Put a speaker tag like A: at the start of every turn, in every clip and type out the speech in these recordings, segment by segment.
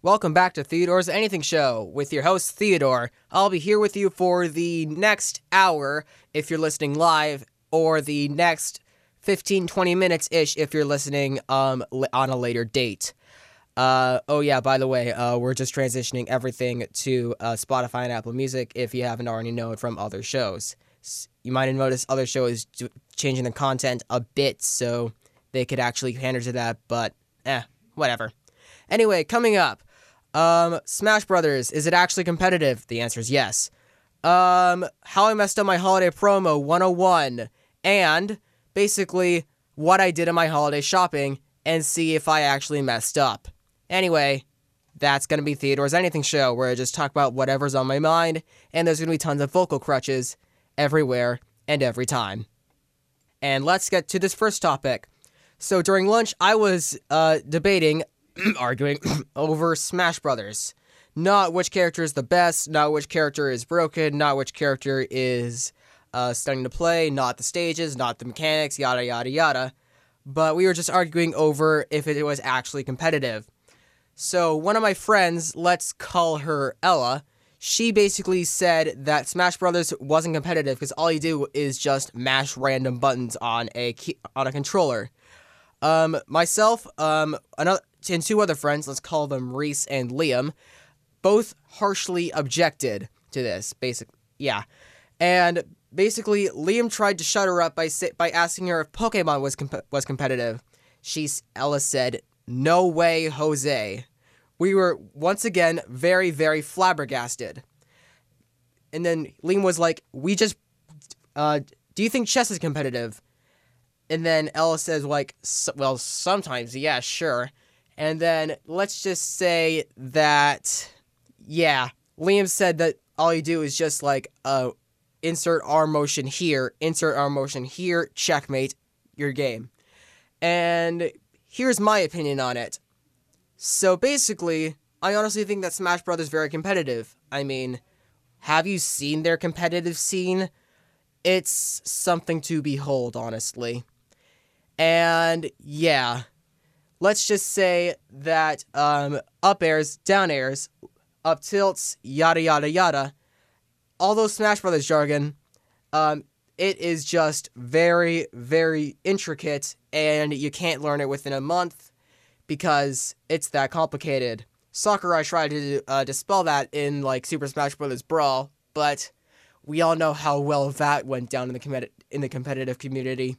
A: Welcome back to Theodore's Anything Show with your host, Theodore. I'll be here with you for the next hour if you're listening live, or the next 15, 20 minutes ish if you're listening um, on a later date. Uh, oh, yeah, by the way, uh, we're just transitioning everything to uh, Spotify and Apple Music if you haven't already known from other shows. You might have noticed other shows changing the content a bit so they could actually pander to that, but eh, whatever. Anyway, coming up. Um, Smash Brothers, is it actually competitive? The answer is yes. Um, how I messed up my holiday promo 101 and basically what I did in my holiday shopping and see if I actually messed up. Anyway, that's going to be Theodore's Anything Show where I just talk about whatever's on my mind and there's going to be tons of vocal crutches everywhere and every time. And let's get to this first topic. So during lunch, I was uh, debating arguing over Smash Brothers. Not which character is the best, not which character is broken, not which character is uh, stunning to play, not the stages, not the mechanics, yada yada yada. But we were just arguing over if it was actually competitive. So one of my friends, let's call her Ella, she basically said that Smash Brothers wasn't competitive because all you do is just mash random buttons on a key, on a controller. Um, myself, um, another and two other friends, let's call them Reese and Liam, both harshly objected to this. Basically, yeah, and basically Liam tried to shut her up by by asking her if Pokemon was comp- was competitive. She Ella said, "No way, Jose." We were once again very very flabbergasted. And then Liam was like, "We just, uh, do you think chess is competitive?" And then Ella says, like, well, sometimes, yeah, sure. And then let's just say that, yeah, Liam said that all you do is just like, uh, insert arm motion here, insert arm motion here, checkmate, your game. And here's my opinion on it. So basically, I honestly think that Smash Bros. is very competitive. I mean, have you seen their competitive scene? It's something to behold, honestly. And yeah, let's just say that um, up airs, down airs, up tilts, yada yada yada, all those Smash Brothers jargon, um, it is just very very intricate, and you can't learn it within a month because it's that complicated. Sakurai tried to uh, dispel that in like Super Smash Bros. Brawl, but we all know how well that went down in the com- in the competitive community.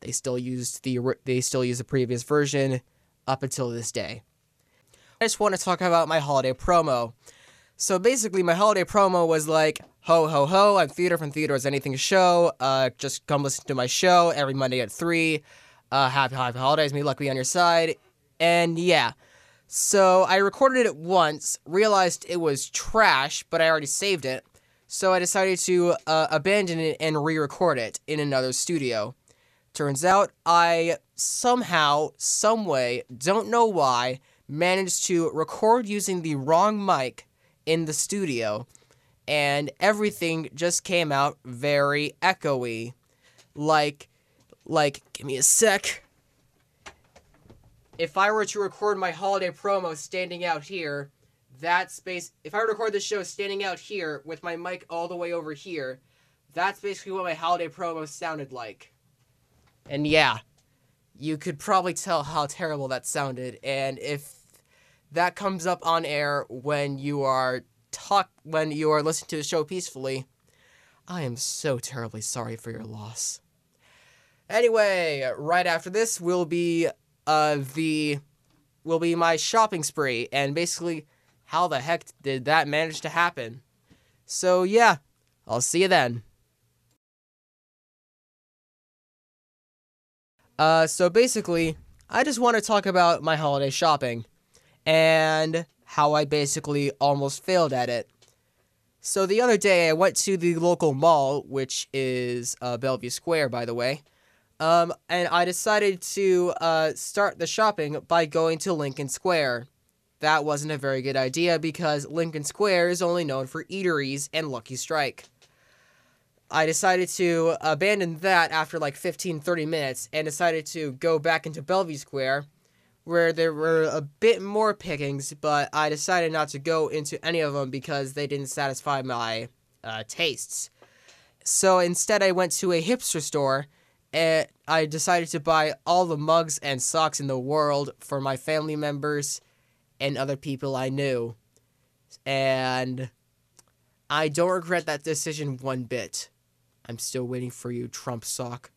A: They still used the they still use the previous version up until this day. I just want to talk about my holiday promo. So basically, my holiday promo was like, ho ho ho, I'm Theodore from Theodore's Anything Show. Uh, just come listen to my show every Monday at 3. Uh, happy, happy holidays, Me luck be on your side. And yeah. So I recorded it once, realized it was trash, but I already saved it. So I decided to uh, abandon it and re record it in another studio. Turns out I somehow, someway, don't know why, managed to record using the wrong mic in the studio, and everything just came out very echoey. Like, like, give me a sec. If I were to record my holiday promo standing out here, that space, if I were to record the show standing out here with my mic all the way over here, that's basically what my holiday promo sounded like. And yeah, you could probably tell how terrible that sounded. And if that comes up on air when you are talk when you are listening to the show peacefully, I am so terribly sorry for your loss. Anyway, right after this will be uh the will be my shopping spree and basically how the heck did that manage to happen? So yeah, I'll see you then. Uh, so basically, I just want to talk about my holiday shopping and how I basically almost failed at it. So the other day, I went to the local mall, which is uh, Bellevue Square, by the way, um, and I decided to uh, start the shopping by going to Lincoln Square. That wasn't a very good idea because Lincoln Square is only known for eateries and Lucky Strike. I decided to abandon that after like 15, 30 minutes and decided to go back into Bellevue Square, where there were a bit more pickings, but I decided not to go into any of them because they didn't satisfy my uh, tastes. So instead, I went to a hipster store and I decided to buy all the mugs and socks in the world for my family members and other people I knew. And I don't regret that decision one bit. I'm still waiting for you, Trump sock.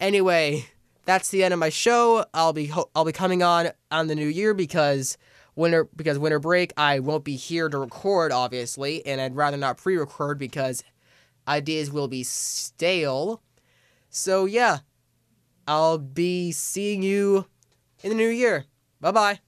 A: Anyway, that's the end of my show. I'll be ho- I'll be coming on on the new year because winter because winter break I won't be here to record obviously, and I'd rather not pre-record because ideas will be stale. So yeah, I'll be seeing you in the new year. Bye bye.